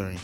three.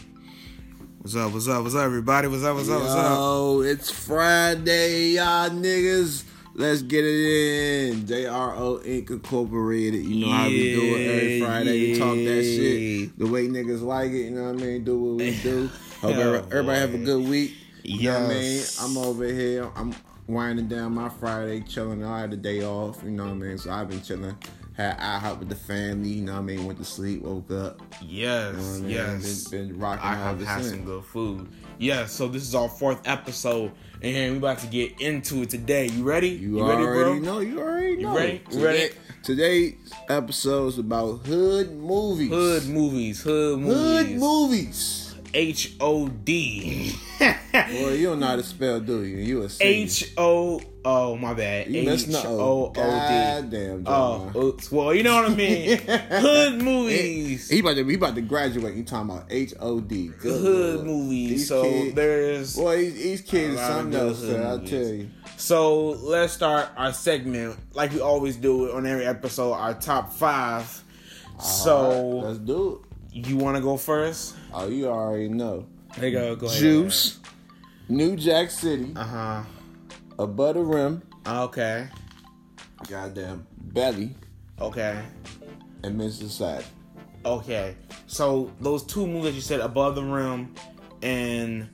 What's up? What's up? What's up, everybody? What's up? What's up? What's up? Yo, it's Friday, y'all niggas. Let's get it in. JRO Inc. Incorporated. You know how we do it every Yeah, Friday. We talk that shit the way niggas like it. You know what I mean? Do what we do. Hope Oh, every- everybody have a good week. You know what I mean? I'm over here. I'm winding down my Friday, chilling. I had a day off. You know what I mean? So I've been chilling. Had IHOP with the family. You know what I mean? Went to sleep, woke up. Yes, You know I mean? yes. Been, been rocking I out have ever had some good food. Yeah, so this is our fourth episode, and we about to get into it today. You ready? You, ready, already bro? know. You already You know. ready? You Today, ready? Today's episode is about hood movies. Hood movies, hood movies. Hood movies. H O D. Boy, you don't know how to spell, do you? You a. H O. Oh my bad. H O O. D. Goddamn, Oh, oops. Well, you know what I mean. Hood movies. He about to he about to graduate. You talking about H O D? Good Hood Lord. movies. These So kids- there's. Boy, these, these kids are something else. sir, I'll tell you. So let's start our segment like we always do on every episode. Our top five. Uh-huh. So All right, let's do it. You want to go first? Oh, you already know. There you go. Go ahead. Juice, New Jack City, Uh huh. Above the Rim, Okay. goddamn Belly, Okay. and Miss Society. Okay. So those two movies you said, Above the Rim, and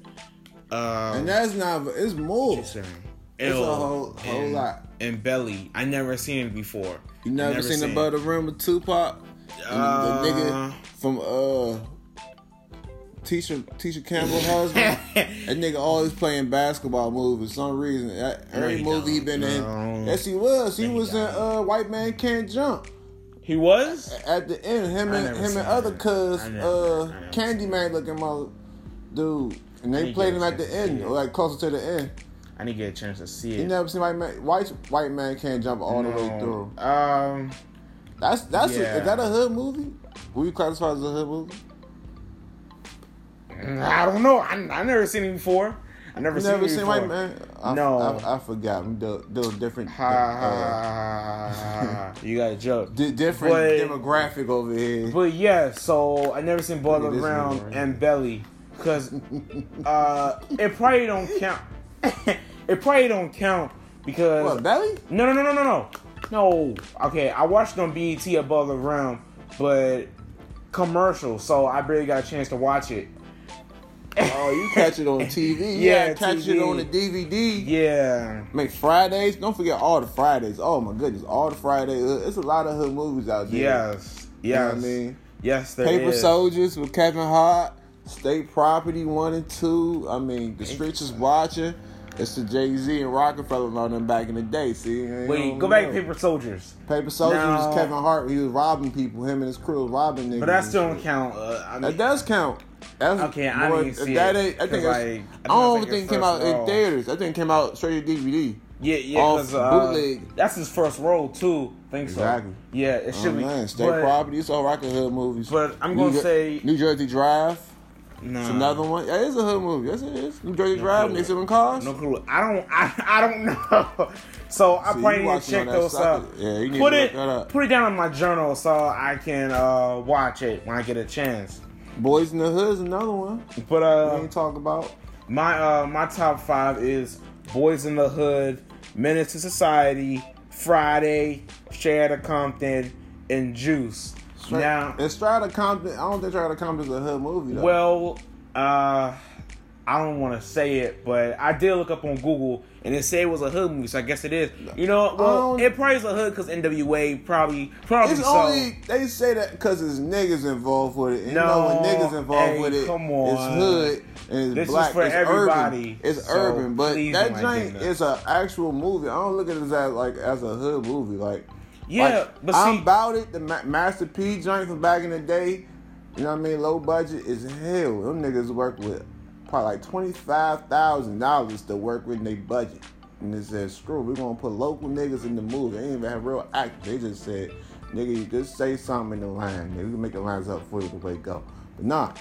uh, And that's not. It's more. what's her name? It's a whole- whole and, lot. And Belly. I never seen it before. You never, Never seen, seen. Above the Rim with Tupac? Uh, the, the nigga from uh Tisha Tisha Campbell husband. that nigga always playing basketball movies for some reason. That- Every he movie he been No. in. Yes, he was. He No, he was in uh White Man Can't Jump. he was. At the end, him and him and other cuz uh Candyman looking mother dude. And they played him at the end, like closer to the end. I need to get a chance to see it. You never seen White Man White White Man Can't Jump all the way through. Um. That's that's Yeah. a, is that a hood movie? Will you classify as a hood movie? I don't know. I, I never seen it before. I never You seen never it seen before. White Man? I, No. I, I forgot. I'm doing, doing different. Ha, uh. You got a joke. di- different But- demographic over here. But yeah, so I never seen Boiler Look at this Round nigga right and Belly because uh, it probably don't count. it probably don't count because what belly? no, no, no, no, no, no, no. Okay, I watched it on BET above the round, but commercial, so I barely got a chance to watch it. Oh, you catch it on TV. Yeah, Yeah, catch TV. it on the DVD. Yeah, Make Fridays. Don't forget all the Fridays. Oh my goodness, all the Fridays. Uh, It's a lot of hood movies out there. yes, You know yes, what I mean? yes. There Paper is. Soldiers with Kevin Hart. State Property one and two. I mean, the streets is watching. It's the Jay Z and Roc-A-Fella and all them back in the day. See, you Wait, go back know. to Paper Soldiers. Paper Soldiers Now- was Kevin Hart. He was robbing people. Him and his crew was robbing niggas. But that still don't count. Uh, I mean, That does count. That's, Okay, I boy, didn't see that it, ain't- I think I- I don't think it came out first in theaters. I think it came out straight to DVD. Yeah, yeah, Off because uh, bootleg. that's his first role too. Think Exactly. so. Yeah, it Oh should be. man, State but, Property. It's all Rocket Hood movies. But I'm New gonna Jer- say New Jersey Drive. Nah, It's another one. Yeah, it's a hood movie. Yes, it is. New Jersey Drive. clue. They selling cars. No clue. I don't. I, I don't know. So I See, probably need to check those sucker- up. Yeah, you need put to it. that up. Put it down in my journal so I can uh, watch it when I get a chance. Boyz n the Hood is another one. But We uh, ain't talk about. my uh, my top five is Boyz n the Hood, Menace to Society, Friday, Outta Compton, and Juice. Straight- now, and Straight Outta Compton. I don't think Straight Outta Compton's a hood movie though. Well, uh, I don't want to say it, but I did look up on Google and it said it was a hood movie, so I guess it is. You know, well, Um, it probably is a hood because NWA probably probably it's so. only they say that because there's niggas involved with it. And No, you know when niggas involved hey, with it, come on. it's hood and it's This is black. for it's everybody, Urban. It's so urban, but please that joint is an actual movie. I don't look at it as like as a hood movie. Like yeah, like, but I'm about it. The Ma- Master P joint from back in the day. You know what I mean? Low budget is hell. Them niggas work with probably like twenty five thousand dollars to work with their budget. And it says, screw, we're gonna put local niggas in the movie. They ain't even have real actors. They just said, nigga, you just say something in the line. Nigga, we can make the lines up for you the way it go. But nah.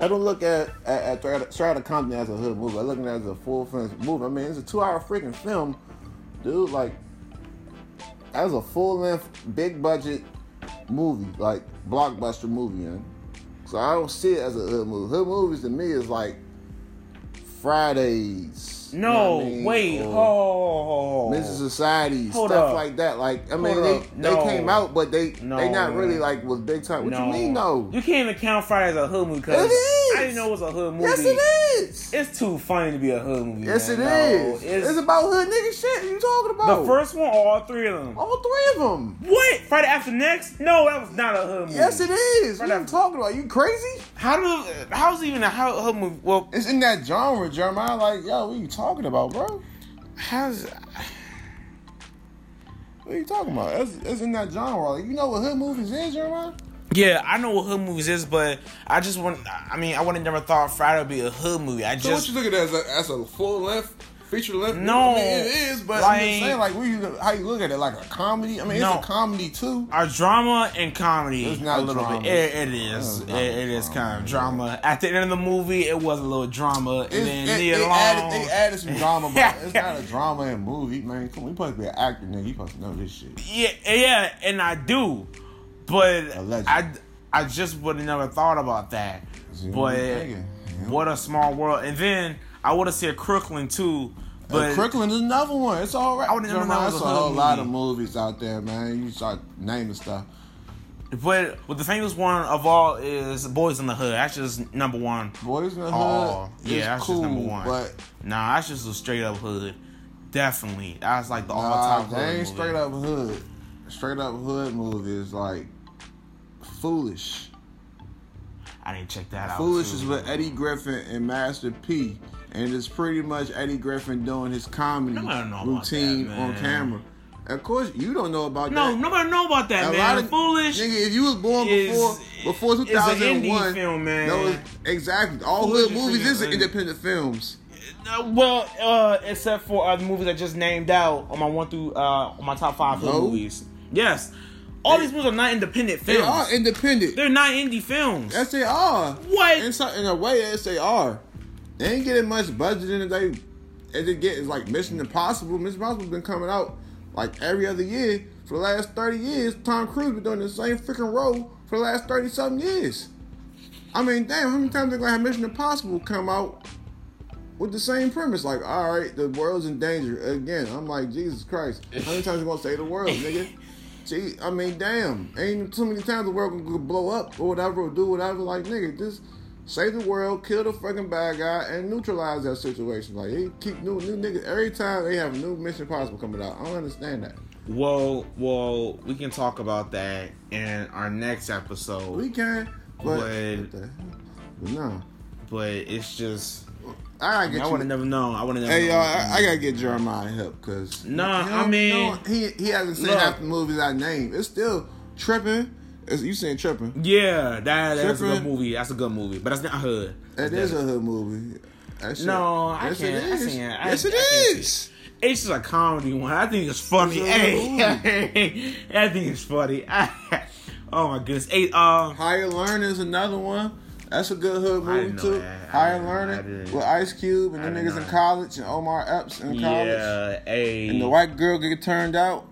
I don't look at at, at Strata- Compton as a hood movie. I look at it as a full fledged movie. I mean, it's a two hour freaking film, dude. Like, as a full length, big budget movie, like blockbuster movie, man. So I don't see it as a hood movie. Hood movies to me is like Fridays. you know No, I mean? wait, Or oh, Mrs. Society, stuff up. like that. Like I mean, they, up. they came out, but they No. they not really like was big time. What no. you mean no? You can't even count Friday as a hood movie because It is. I didn't know it was a hood movie. yes, it is. It's too funny to be a hood movie. yes, man. it No, is. It's, It's, about hood nigga shit. What you talking about? the first one, or all three of them. all three of them. What? Friday After Next? No, that was not a hood movie. Yes, it is. What Right are you talking about? You crazy? How do? How's it even a hood movie? Well, It's in that genre, Jeremiah. Like, yo, what are you talking about, bro? how's? What are you talking about? It's, it's in that genre. Like, you know what hood movies is, Jeremiah? Yeah, I know what hood movies is, but I just want. I mean, I would have never thought Friday would be a hood movie. I So just. what you look at as a, as a full length, feature length? No. I mean, it is, but Like- I'm saying, like, you, how you look at it, like a comedy? I mean, No. it's a comedy too. Our drama and comedy It's not a little drama. bit. It, it is. It, it is kind of drama. At the end of the movie, it was a little drama, and It's, then it, they, long. added, they added some drama, but it's not a drama in movie, man. Come on, you supposed to be an actor, nigga. You supposed to know this shit. Yeah, yeah, and I do, but Allegedly. I, I just would have never thought about that. But yeah. what a small world. And then I would have said Crooklyn too, but Crooklyn is another one. It's all right. I would've never known it There's a whole hood lot of movies out there, man. You start naming stuff. but but the famous one of all is Boyz n the Hood. That's just number one. Boyz n the Hood. Oh, is yeah, that's cool, just number one. But Nah, that's just a straight up hood. Definitely, that's like the all nah, time. they ain't straight up hood. Straight up hood movie is like foolish. I didn't check that out. Foolish is with Eddie Griffin and Master P, and it's pretty much Eddie Griffin doing his comedy Nobody know about routine that, on camera. Of course, you don't know about No, that. No, nobody know about that, A man. lot of Foolish. Nigga, if you was born is- before before is an 2001, indie film, man. that was exactly all Foolish hood movies is independent films. Uh, well, uh, except for uh, the movies I just named out on my one through uh, on my top five hood movies. Yes, all They- these movies are not independent films. They are independent. They're not indie films. Yes, they are. What? In, so- in a way, yes, they are. They ain't getting much budget in it. They, as they get, it's like Mission Impossible. Mission Impossible's been coming out like every other year for the last 30 years. Tom Cruise been doing the same freaking role for the last 30 something years. I mean, damn, how many times they gonna have Mission Impossible come out with the same premise? Like, all right, the world's in danger again. I'm like, Jesus Christ, how many times you gonna say the world, nigga? Gee, I mean, damn, ain't too many times the world gonna blow up or whatever or do whatever. Like, nigga, just save the world, kill the fucking bad guy, and neutralize that situation. Like, they keep new new niggas every time they have a new Mission Impossible coming out. I don't understand that. well, well, we can talk about that in our next episode. We can, but, But- what the hell? but no, but it's just I gotta I, would have never known. I would have never. Known. Hey known. y'all, I, I gotta get Jeremiah help because Nah, I mean- he he hasn't seen Look. half the movies I named. It's still tripping. It's, you saying tripping? yeah, that that's a good movie. That's a good movie, but that's not hood. It is a hood movie. That shit- No, I yes, can't- It I can't- I- yes, it I is. It's just a comedy one. I think it's funny. It's Hey, I think it's funny. oh my goodness. Hey, um, Higher Learning is another one. That's a good hood movie too. that. Higher Learning with Ice Cube and the niggas in college and Omar Epps in college. yeah, hey, And the white girl get turned out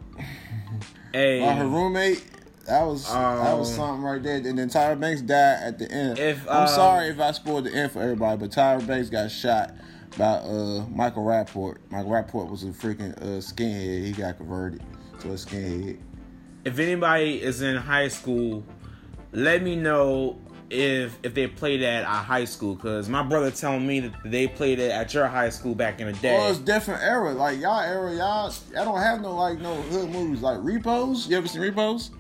hey, by her roommate. That was that was Um, something right there. And then Tyra Banks died at the end. If, I'm uh, sorry if I spoiled the end for everybody, but Tyra Banks got shot by uh, Michael Rapaport. Michael Rapaport was a freaking uh, skinhead. He got converted to a skinhead. if anybody is in high school, let me know if if they played at at high school. Cause my brother telling me that they played it at your high school back in the day. Well, it's different era. Like y'all era, y'all y'all don't have no like no hood movies like Repos. You ever seen Repos?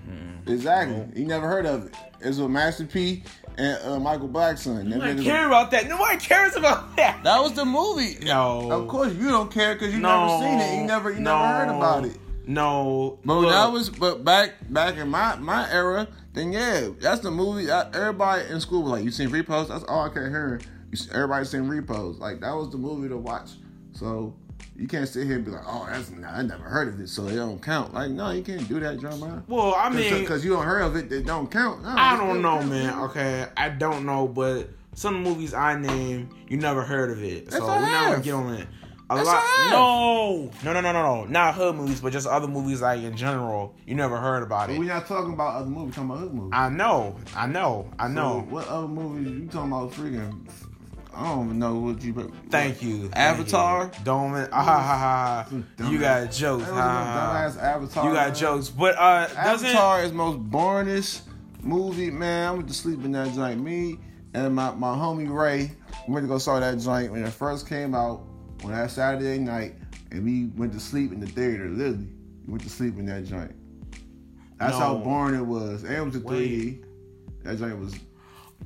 Exactly. You never heard of it. It's with Master P and uh, Michael Blackson. Them Nobody niggas- care about that. Nobody cares about that. That was the movie. No. Of course you don't care because you No. never seen it. You never you no, never heard about it. No. But Look, that was but back back in my my era, then yeah, that's the movie. that everybody in school was like, "You seen Repos?" That's all I kept hearing. You everybody seen Repos. Like that was the movie to watch. So you can't sit here and be like, "Oh, that's I never heard of it, so it don't count." Like no, you can't do that, Jeremiah. Well, I mean, Because you don't heard of it, it don't count. No, I don't know, counts, man. Okay, I don't know, but some movies I name, you never heard of it, so Yes, we're I have. get on it. A That's lot. No, no, no, no, no, no. Not hood movies, but just other movies like in general. You never heard about But it. we're not talking about other movies. Talking about hood movies. I know, I know, I know. So what other movies you talking about? Freaking, I don't even know what you. But Thank you. Thank Avatar? you. Don't. Ah, ha, ha, ha. You got jokes. That Ha, was ha, a ha. dumbass Avatar. You got man. jokes, but uh, doesn't Avatar is most boringest movie, man. I went to sleep in that joint. Me and my, my homie Ray we went to go saw that joint when it first came out on that Saturday night, and we went to sleep in the theater. Literally, we went to sleep in that joint. That's how boring it was. And it was a 3D. That joint was.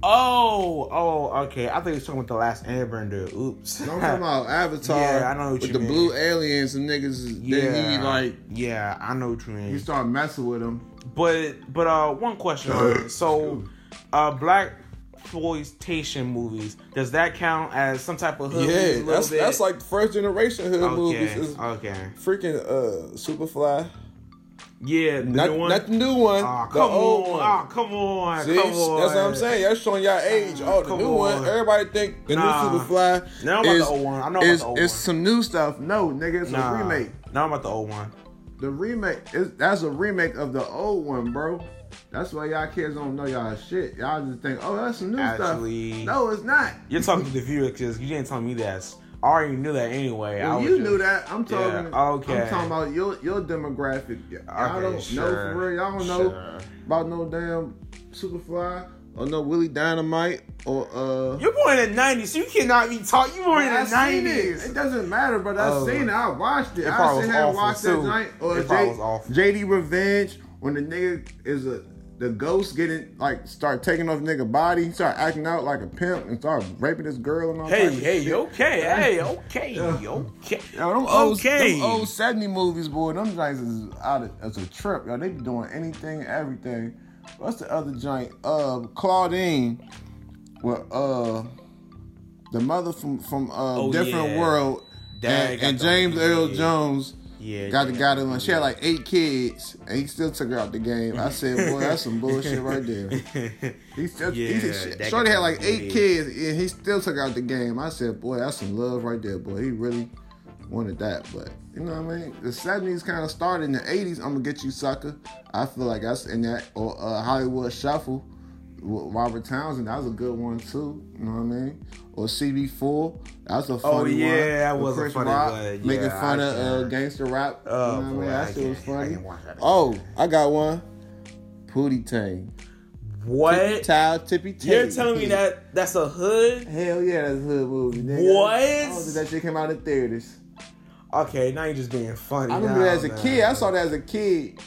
Oh, oh, okay. I think he was talking about the last Airbender. Oops. I'm talking about Avatar. Yeah, I know what with you the mean. blue aliens and niggas. yeah, Then he like yeah, I know what you he mean. started messing with them. But but uh, one question. so, uh, black exploitation movies does that count as some type of hood? Yeah, that's bit? that's like first generation hood okay, movies. Is okay. freaking uh Superfly. Yeah, the Not, new one. not the new one. Aw, the come old on, one. Aw, come on, See, come on. that's what I'm saying. Y'all showing y'all ah, age. Oh, the Come new one. on. Everybody think the Nah. new Superfly No, I'm about is, the old one. I know about is, the old one. some new stuff. No, nigga, it's Nah, a remake. No, I'm about the old one. The remake is that's a remake of the old one, bro. That's why y'all kids don't know y'all shit. Y'all just think, oh, that's some new Actually- stuff. No, it's not. You're talking to the viewer because you didn't tell me that. I already knew that anyway. Well, you just- knew that. I'm talking. Yeah, okay. I'm talking about your your demographic. Y'all Okay, don't know for real. Y'all don't know about no damn Superfly or no Willie Dynamite or uh. You're born in the 90s, you cannot be taught. You born in the seen it. 90s. It doesn't matter, but I Oh. seen it. I watched it. It I probably sit was here awful, watch that night. Or J-. JD Revenge when the nigga is a the ghost getting like start taking off nigga body, start acting out like a pimp and start raping this girl and all Hey, of hey, shit. okay, hey, okay, okay. Yo, them old, Okay. them old 70 movies, boy, them joints is out of, as a trip. Yo, they be doing anything, everything. What's the other joint? Uh, Claudine, with uh, the mother from from uh, Oh, Different yeah. World, Dad and, and James Earl yeah. Jones. Yeah, Got the guy that one. She had like eight kids, and he still took her out the game. I said, "Boy, that's some bullshit right there." He still, he Yeah, said, that Shorty had like eight kids, and he still took out the game. I said, "Boy, that's some love right there, boy." He really wanted that, but you know what I mean. The seventies kind of started in the eighties. I'm gonna get you, sucker. I feel like that's in that or uh, Hollywood Shuffle. Robert Townsend, that was a good one too. You know what I mean? Or CB4, that's a funny one. Oh, yeah, one. that With was a funny Rock one. Making fun I of uh, gangster rap. Oh, you know what I mean? That I shit was I funny. that. Oh, I got one. Pootie Tang. What? Towel Tippy Tay. You're telling me that that's a hood? Hell yeah, that's a hood movie, nigga. What? I think that shit came out in theaters. Okay, now you're just being funny. I remember now, that as a man. kid. I saw that as a kid,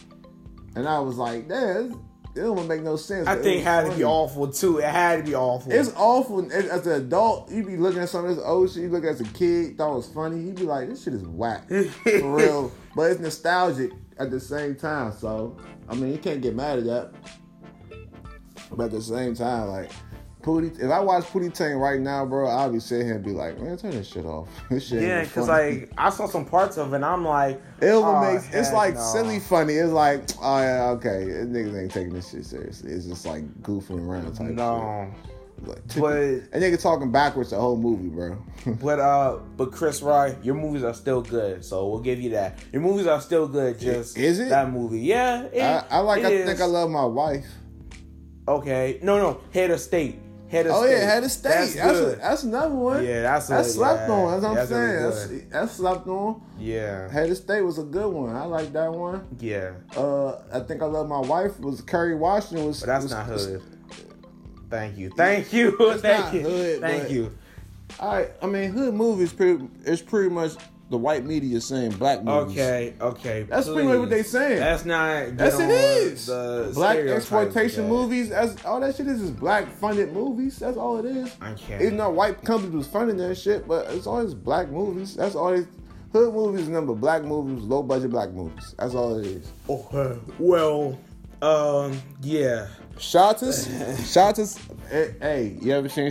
and I was like, "Damn, it don't make no sense." I think it had to be awful too. It had to be awful. It's awful as as an adult. You be looking at some of this old shit. You look as a kid, thought it was funny. You be like, "This shit is whack for real," but it's nostalgic at the same time. So, I mean, you can't get mad at that. But at the same time, like. Pootie, if I watch Pootie Tang right now, bro, I'll be sitting here and be like, man, turn this shit off. This shit yeah, because like I saw some parts of it, and I'm like, It oh, will make it's like no. silly funny. It's like, oh yeah, okay, niggas ain't taking this shit seriously. It's just like goofing around type No, shit. Like, but and nigga talking backwards the whole movie, bro. but uh, but Chris Rock, your movies are still good, so we'll give you that. Your movies are still good. Just Is it? that movie? Yeah, it- I, I like. I is. think I love my wife. Okay, no, no, Head of State. Head of Oh State. yeah, had to stay. That's, That's, a, that's another one. Yeah, that's a- that's slept yeah, on. That's what I'm that's saying. really That's, that's slept on. yeah, Head of State was a good one. I like that one. yeah, Uh, I think I love my wife was Kerry Washington was. but that's was- not hood. Thank you, thank you, thank you, hood, thank you. All right, I mean, hood movies pretty. It's pretty much the white media is saying black movies. Okay, okay. That's pretty much what they please. saying. That's not. That's it is. The black exploitation movies. That's all that shit is. Is black funded movies. That's all it is. Okay. Even though white companies was funding that shit, but it's always black movies. That's all. It, hood movies, number black movies, low budget black movies. That's all it is. Okay. Well, um, yeah. Shottas, Shottas. Hey, you ever seen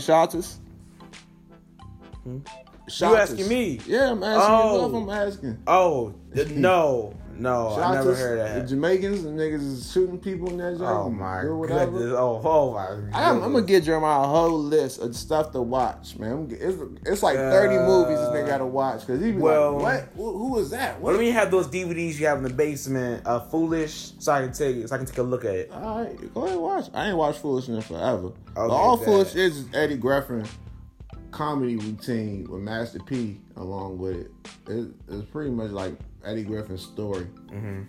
You asking me? Yeah, I'm asking Oh. you. I'm asking. Oh no, No, Shout I never heard that. The. Jamaicans, the niggas is shooting people in that joint. Oh my goodness! Oh, oh my! I'm, I'm gonna get Jeremiah a whole list of stuff to watch, man. It's, it's like 30 Uh, movies this nigga gotta watch because he be well- like, "What? Who, who is that? What?" let me have those DVDs you have in the basement. Uh, Foolish, so I can take so I can take a look at it. All right, go ahead watch. I ain't watched Foolishness forever. Okay, all bet. Foolish is is Eddie Griffin comedy routine with Master P along with it. it it's pretty much like Eddie Griffin's story. Mm-hmm.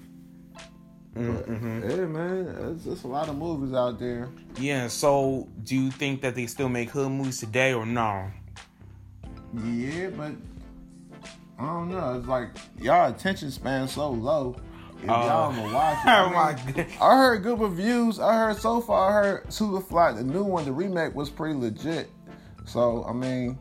But, Yeah, man, there's, there's a lot of movies out there. Yeah. So, do you think that they still make hood movies today or no? Yeah, but I don't know. It's like y'all attention span so low. If y'all watch it, oh I my mean, god. I heard good reviews. I heard so far. I heard Superfly, the new one, the remake was pretty legit. So I mean,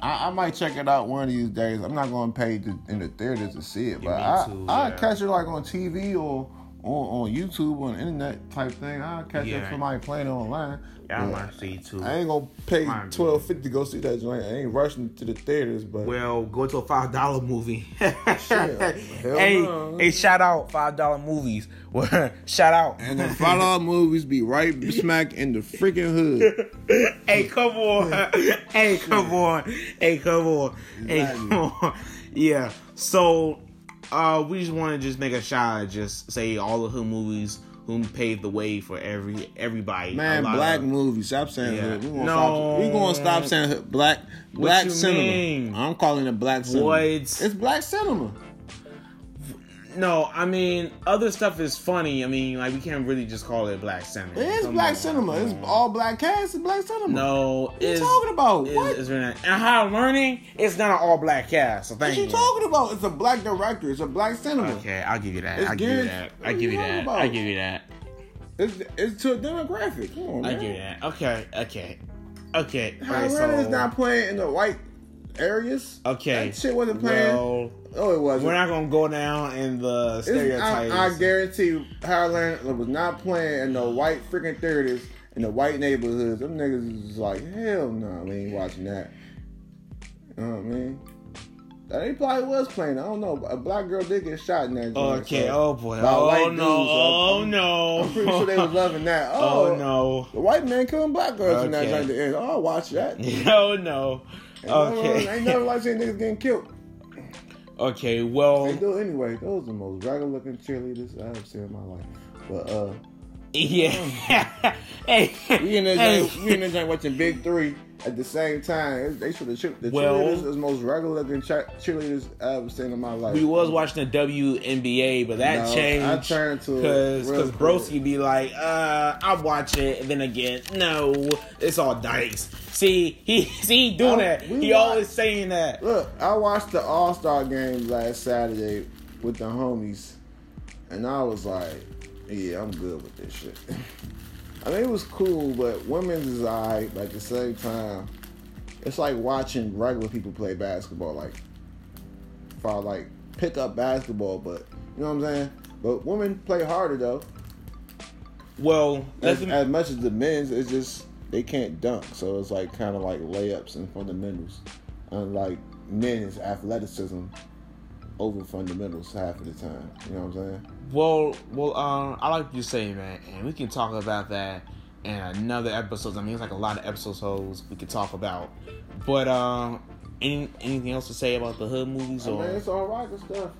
I, I might check it out one of these days. I'm not going to pay to, in the theaters to see it, but I too, I yeah. catch it like on TV or on, on YouTube on the internet type thing. I'll catch Yeah. somebody playing online. Yeah, I might see too. I ain't gonna pay twelve fifty to go see that joint. I ain't rushing to the theaters, but Well, go to a five dollar movie. hell hey, no. hey, shout out five dollar movies. Well, shout out. and the five dollar movies be right smack in the freaking hood. hey, come on. hey, come on. Hey, come on. Hey, come on. Yeah. So, uh, we just want to just make a shout out, just say all of hood movies who paved the way for every everybody. Man, black of- movies. Stop saying Yeah. hood. We gonna No. stop. We gonna stop saying hood. black black cinema. mean? I'm calling it black cinema. What? It's black cinema. No, I mean other stuff is funny. I mean, like we can't really just call it black cinema. It is Come black on, cinema. It's all black cast. It's black cinema. No, what you it's talking about? It's, what? it's really not. And higher learning, it's not an all black cast. So What thank you you. talking about? It's a black director. It's a black cinema. Okay, I'll give you that. It's I'll give you that. I'll give you that. I'll give you that. It's it's to a demographic. Come on, man. give you that. Okay, okay, okay. How Alright, Atlanta is not playing in the white areas. Okay. That shit wasn't playing. Well, oh, it wasn't. we're not gonna go down in the stereotypes. I, I guarantee Howland was not playing in the white freaking theaters in the white neighborhoods. Them niggas was like, hell no, we ain't watching that. You know what I mean? They probably was playing. I don't know. A black girl did get shot in that. joint, okay. so- Oh boy. by Oh no. dude, so oh I'm- no. I'm pretty sure they was loving that. Oh Oh, no. The white man killing black girls in that Okay. joint. at the end. Oh, watch that. Oh no. Ain't Okay. ain't never like seeing niggas getting killed. Okay. They Well. do anyway. Those are the most regular looking cheerleaders I've seen in my life. But uh, Yeah. hey. we in the hey. we in the joint watching Big Three at the same time. They should have the Well- cheerleaders is the most regular looking che- cheerleaders I've ever seen in my life. We was watching the WNBA, but that No, changed. I turned to it because because. Broski be like, uh, I watch it, and then again, no, it's all dice. See, he see he doing Oh, that. He watch- always saying that. Look, I watched the All Star game last Saturday with the homies, and I was like, "Yeah, I'm good with this shit." I mean, it was cool, but women's is alright. But at the same time, it's like watching regular people play basketball. Like, if I like pick up basketball, but you know what I'm saying. But women play harder though. Well, As, as much as the men's, it's just they can't dunk, so it's like kind of like layups and fundamentals. Unlike men's athleticism over fundamentals half of the time. You know what I'm saying? well, well, um, I like you say, man, and we can talk about that in another episode. I mean, it's like a lot of episodes we could talk about. But um, any anything else to say about the hood movies I or? mean, it's all right and stuff.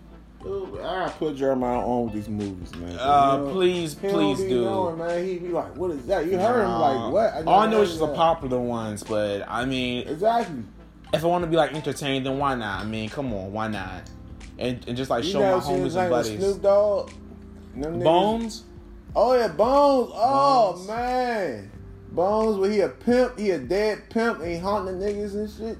Dude, I put Jeremiah on with these movies, man. Uh, You know, please, please do. Knowing, man. He be like, "What is that?" You heard him like, "What?" All I know is just the popular ones, but I mean, Exactly. if I want to be like entertained, then why not? I mean, come on, why not? And, and just like You show my homies and buddies. Snoop Dogg. Bones? Oh yeah, Bones. Oh Bones. man, Bones. Where he a pimp, he a dead pimp, and he haunting the niggas and shit.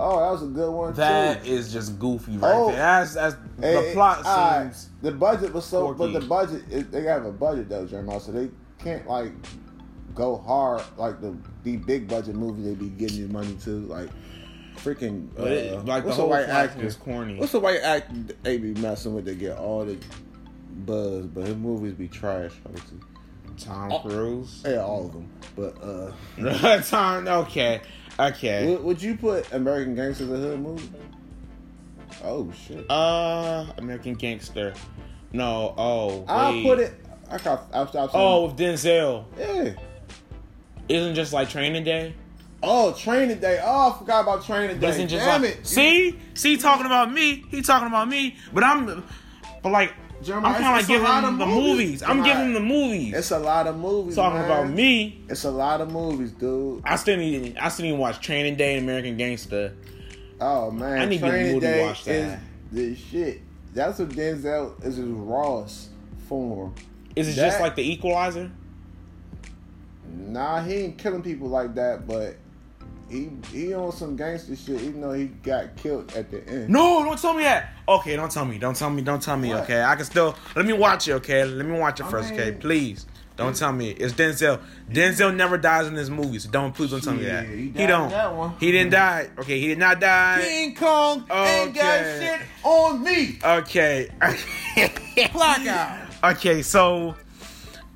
Oh, that was a good one That too. is just goofy right Oh. there. That's that's Hey, the plot seems. The budget was so, but the budget is, they have a budget though, Jeremiah, so they can't like go hard like the the big budget movies they be getting you money to, like freaking. But it, uh, like the what's whole white actor? is corny. What's the white actor they be messing with? They get all the buzz, but his movies be trash. Obviously. Tom Oh. Cruise. Yeah, all of them. But uh, Tom. Okay. Okay. would, would you put American Gangster as a hood movie? Oh shit. Uh, American Gangster. No. Oh. I'll put it. I got. I'll stop. Oh, with Denzel. yeah. Isn't just like Training Day? Oh, training day. Oh, I forgot about training day. Damn like it. see, see, talking about me. He talking about me, but I'm, but like Jeremiah, I'm kind of it's giving him the movies. movies. I'm giving him the movies. It's a lot of movies. talking man. about me. It's a lot of movies, dude. I still need. I still need to watch Training Day and American Gangster. Oh man, I need to training day watch that. is the shit. That's what Denzel is his rawest form. Is it just like the Equalizer? Nah, he ain't killing people like that, but he he on some gangster shit. Even though he got killed at the end. No, don't tell me that. Okay, don't tell me. Don't tell me. Don't tell me. What? Okay, I can still. Let me watch it. Okay, let me watch it I first. okay, please. Don't tell me it's Denzel. Denzel never dies in his movies. So don't please don't tell me that. He He, don't. that one. He didn't die. Okay, he did not die. King Kong ain't got shit on me. Okay. Blackout. okay, so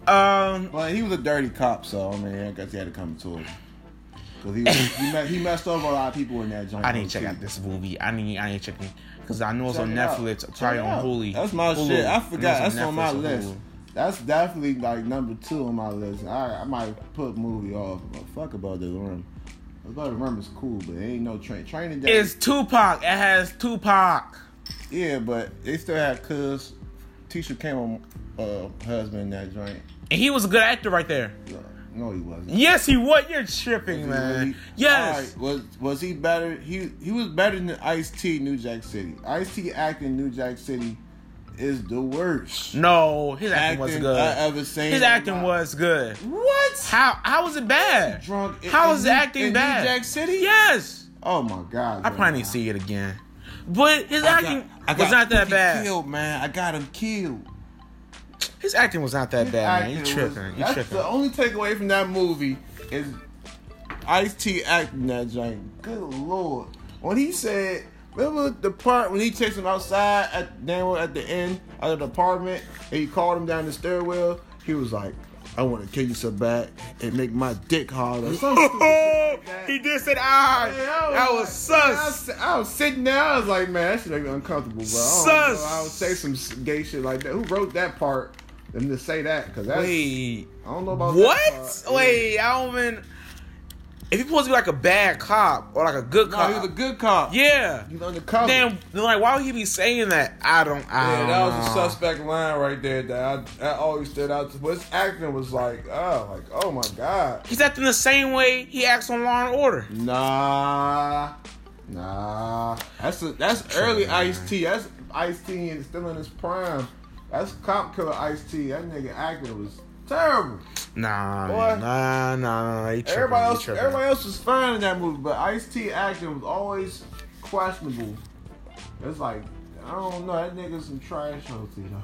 um But he was a dirty cop, so I mean, I guess he had to come to him. Cause he he, he messed over a lot of people in that joint. I didn't check out this movie. I need I need to check it because I know it's Check on it. Netflix, probably on. Hulu. That's my Hulu. shit. I forgot. That's on my list. Hulu. That's definitely like number two on my list. I I might put movie off, but fuck about the room. About the room is cool, but it ain't no train. Training day. It's Tupac. It has Tupac. yeah, but they still had cuz Tisha Campbell uh, husband in that joint. And he was a good actor right there. Uh, No, he wasn't. Yes, he was. You're tripping, Was man. really? Yes. Was was he better? He he was better than Ice T New Jack City. Ice T acting New Jack City is the worst. No, his acting, was good. I ever seen. his acting my- was good. what? How how was it bad? Drunk. How in was the acting in bad? New Jack City? Yes. Oh my god. I probably need to see it again. But his acting I was not that bad. Killed, man. I got him killed. His acting was not that His bad, man. You tripping. was- You that's tripping. the only takeaway from that movie is Ice T acting that joint. Good lord. When he said, remember the part when he takes him outside at down at the end of the apartment and he called him down the stairwell, he was like, I want to kill you so bad and make my dick harder. Some stupid like he did say ah, Man, I that was sus. I was, I was sitting there. I was like, man, that shit make me uncomfortable, bro. I don't Sus. know. I would say some gay shit like that. Who wrote that part? Them to say that because that's Wait, I don't know about that what? Wait, I don't even. If he's supposed to be like a bad cop or like a good No, cop, he was a good cop. yeah. he's undercover. Then, then, like, why would he be saying that? I don't. I Yeah, don't that was know. a suspect line right there that I, that always stood out. To, but his acting was like, oh, like, oh my god. He's acting the same way he acts on Law and Order. Nah, nah. That's a, that's early Ice T. That's Ice T and still in his prime. That's cop killer Ice T. That nigga acting was terrible. Nah, Boy. man. nah, nah, nah. He tripping, Everybody else, everybody else was fine in that movie, but Ice T acting was always questionable. It's like I don't know. That nigga's some trash OT though.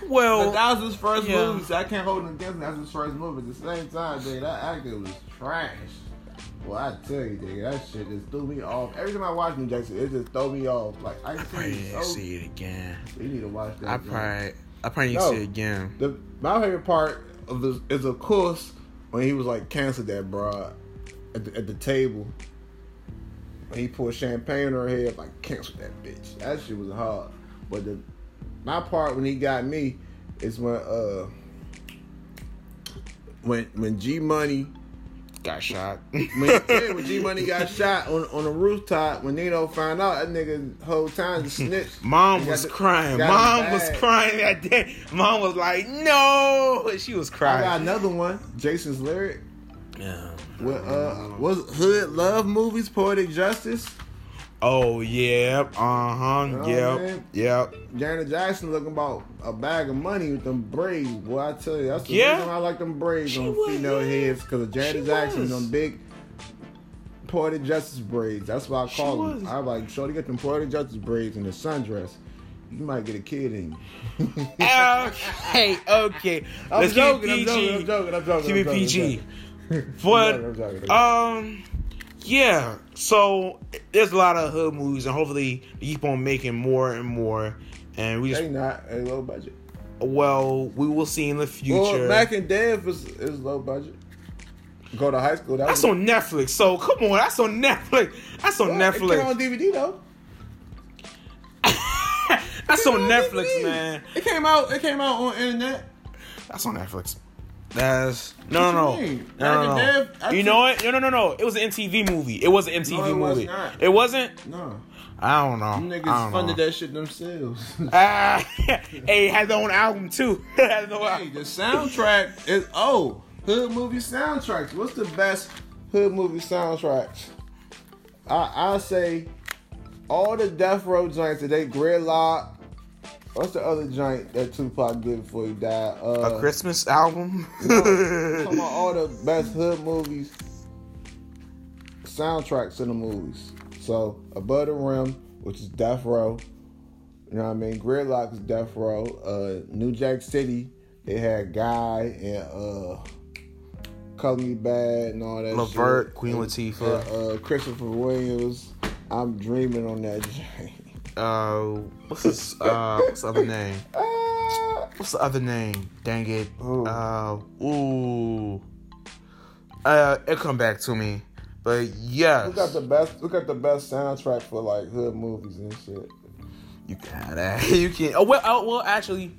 But Well, that was his first yeah. movie, so I can't hold him against him. That's his first movie. At the same time, dude, that acting was trash. Well, I tell you, nigga, that shit just threw me off. Every time I watch New Jackson, it just throw me off. Like I I see, so, see it again. you need to watch that. I probably, I probably need No. to see it again. The my favorite part of this is of course when he was like canceled that broad at the, at the table. When he poured champagne on her head, like cancel that bitch. That shit was hard. But the my part when he got me is when uh when when G Money Got shot. when, yeah, when G Money got shot on on the rooftop when Nino found out that nigga whole time just snitched. Mom was the- crying. Mom was crying that day. Mom was like, "No," she was crying. I got another one, Jason's lyric. Yeah. What uh was Hood Love movies, Poetic Justice? Oh yep. Uh huh. know what Yep. I mean? Yep. Janet Jackson looking about a bag of money with them braids. Boy, I tell you, that's the Yeah. reason I like them braids She on was, female yeah. heads because of She Janet Jackson, was. them big Poetic Justice braids. That's what I She call was. them. I like, sure Shorty get them Poetic Justice braids in the sundress. You might get a kid in you. okay. Okay. I'm Let's joking, keep I'm PG. joking, I'm joking, I'm joking. Keep I'm it joking, PG. I'm I'm joking, um, yeah. So there's a lot of hood movies, and hopefully they keep on making more and more. And we just They not a low budget. well, we will see in the future. Well, Back in Dev is, is low budget. Go to high school. That that's was, on Netflix. So come on, that's on Netflix. That's on Well, It came Netflix. on DVD though. That's came on Netflix, DVD. man. It came out. It came out on internet. That's on Netflix. That's no, no, no, no, no, no. in there, I You know what? No, no, no, no. It was an MTV movie. It was an MTV No, it was movie. not. It wasn't. No, I don't know. them niggas funded that shit themselves. Ah, hey, it had their own album too. Hey, the soundtrack is oh hood movie soundtracks. What's the best hood movie soundtracks? I I say all the Death Row joints. Are they Gridlock? What's the other joint that Tupac did before he died? Uh, A Christmas album. talking about all the best hood movies, soundtracks in the movies. So Above the Rim, which is Death Row. You know what I mean? Gridlock is Death Row. Uh, New Jack City, they had Guy and uh, Color Me Badd and all that Levert, shit. Queen And, Latifah. Uh, uh, Christopher Williams. I'm dreaming on that joint. Uh, what's his? Uh, what's the other name? What's the other name? Dang it. Who? Uh, ooh. Uh, it'll come back to me. But yeah. Who got the best? Who got the best soundtrack for like hood movies and shit? You can have that. You can. Oh well. Oh, well, actually,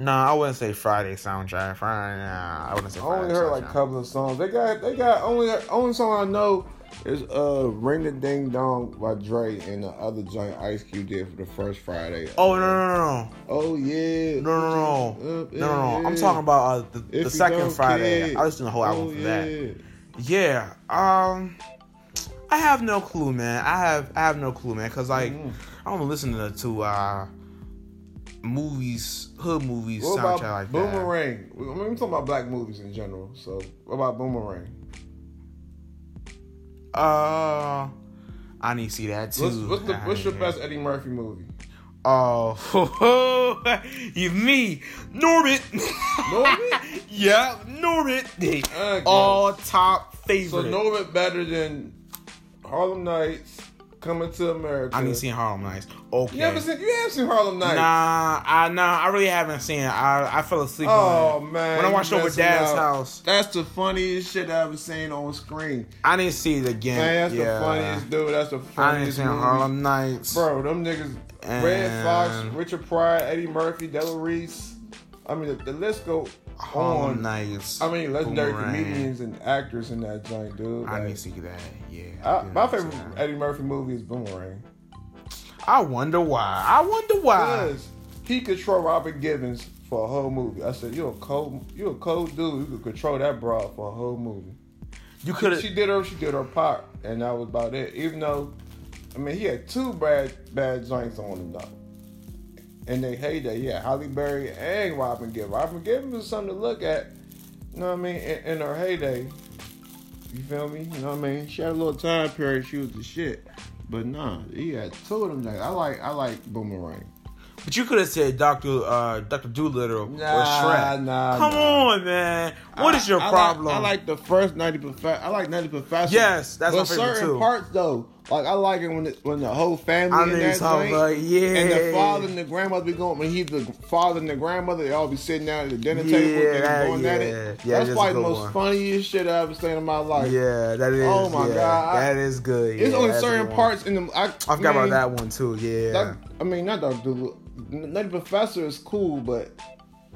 nah. I wouldn't say Friday soundtrack. Friday. Nah, I wouldn't say. I only heard like a couple of songs. They got they got only only song I know is uh Ring the Ding Dong by Dre and the other joint Ice Cube did for the first Friday. Oh no no no Oh yeah. no no no no Up no no! no. I'm talking about uh, the, the second Friday. care. I listened to the whole album Oh, for that. yeah. Yeah. Um. I have no clue, man. I have I have no clue, man. Cause like Mhm. I don't listen to to uh movies, hood movies, What soundtrack like that. Boomerang? I mean, we're talking about black movies in general. So what about Boomerang? Uh, I need to see that too. What's, what's the what's your best Eddie Murphy movie? Oh, you me, Norbit. Norbit? yeah, Norbit. All top favorite. So. Norbit better than Harlem Nights, Coming to America. I need to see Harlem Nights. Okay. You ever seen? You have seen Harlem Nights? Nah, I nah, I really haven't seen it. I I fell asleep. Oh man! when I watched it over Dad's out. house, That's the funniest shit I ever seen on screen. I didn't see it again. Man, that's yeah. the funniest dude. That's the funniest. I didn't see movie. Harlem Nights. Bro, them niggas, Redd Foxx, Richard Pryor, Eddie Murphy, Della Reese. I mean, the, the list go Harlem on. Nights. I mean, legendary Boomerang. comedians and actors in that joint, dude. I Like, need to see that. Yeah. I, my I favorite that. Eddie Murphy movie is Boomerang. I wonder why. I wonder why. Because he control Robert Givens for a whole movie. I said, "You're a cold, you're a cold dude. You could control that broad for a whole movie." You could She have. did her, she did her part, and that was about it. Even though, I mean, he had two bad bad joints on him though. In their heyday, yeah, Halle Berry and Robin Gibb. Robin Gibb was something to look at. You know what I mean? In, in her heyday, you feel me? You know what I mean? She had a little time period. She was the shit. But nah, he had two of them. joints. I like I like Boomerang. But you could have said Doctor uh, Doctor Dolittle or Nah, Shrek. nah, Come nah. on, man. What is your I- I like- problem? I like the first Nutty Professor. I like Nutty Professor. Yes, that's but my favorite certain too. parts though, like I like it when it, when the whole family I in that talking about, yeah. and the father and the grandmother be going when he's the father and the grandmother, they all be sitting down at the dinner Yeah, table and that- going at it. Yeah, that's that's probably the most one. funniest shit I ever seen in my life. Yeah, that is. Oh my yeah, God, that is good. It's yeah, only certain parts in the. I, I forgot about that one too. Yeah. I mean, not Dr. Dolittle. Nutty Professor is cool, but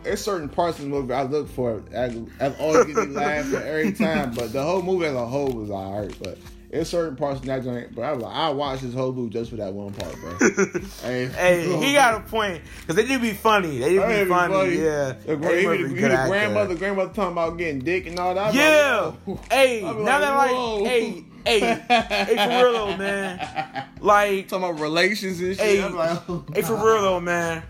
there's certain parts of the movie I look for. I, I always get me laughing every time. But the whole movie as a whole was alright. But there's certain parts in that joint. But I was like, I watched this whole movie just for that one part, bro. hey, Hey, he got a point because they do be funny. They do That be funny. funny. Yeah. The, gra- he, he the grandmother, grandmother talking about getting dick and all that. I'm Yeah. Like, hey, now like, that like, whoa. hey, hey, hey, for real though, man. Like, talking about relations and shit. Hey, I'm like, hey, for real though, man.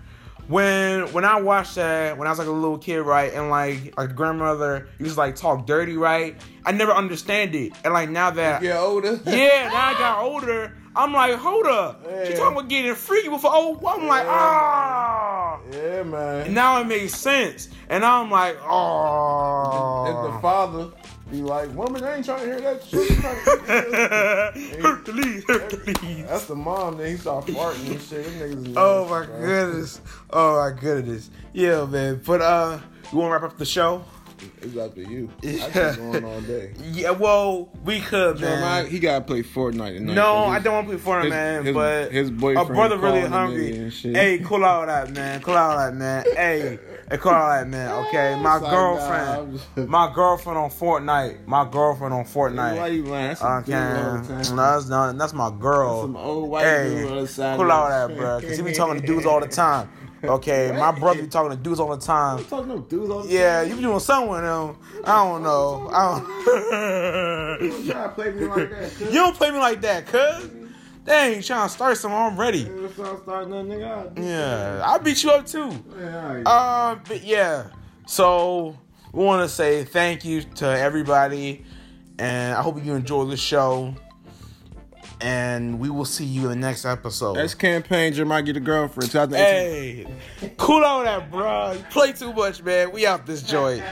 When when I watched that when I was like a little kid, right, and like like grandmother used to like talk dirty, right? I never understand it, and like now that Get older. yeah, now I got older, I'm like, hold up, she talking about getting freaky before? Oh, I'm like, Yeah. ah. Yeah, man. And now it makes sense, and now I'm like, oh, And the oh. father be like, woman, I ain't trying to hear that shit. You trying to- Hercules, Hercules. That's the mom. Then he start farting and shit. Them niggas is Oh nasty, my bro. goodness. Oh my goodness. Yeah, man. But uh you wanna wrap up the show? It's up to you. I Yeah. keep going all day. Yeah, well, we could, man. Jeremiah, he gotta play Fortnite tonight. No, 'cause I don't want to play Fortnite, his- man. his- but his my boyfriend brother really hungry. nigga and shit. Hey, cool out that, man. Cool out that, man. Hey, hey, cool out that, man. Okay, my like, girlfriend, nah, my girlfriend on Fortnite. My girlfriend on Fortnite. Why you lying? That's some dude all Okay, no, that's not. That's my girl. Some old white Hey, dude side. cool out that, bro. Cause he be talking to dudes all the time. Okay, my brother be talking to dudes all the time. I'm talking to dudes all the Yeah, time. Yeah, you be doing something with them. I don't know. I You don't. play me like that. you don't play me like that, cuz. They ain't trying to start something. I'm ready. If I start nothing, nigga, I'll do Yeah, I beat you up too. Uh, but yeah. So we want to say thank you to everybody, and I hope you enjoy the show. And we will see you in the next episode. That's campaign. Jeremiah get a girlfriend. 2018. hey, cool on that, bro. You play too much, man. We out this joint.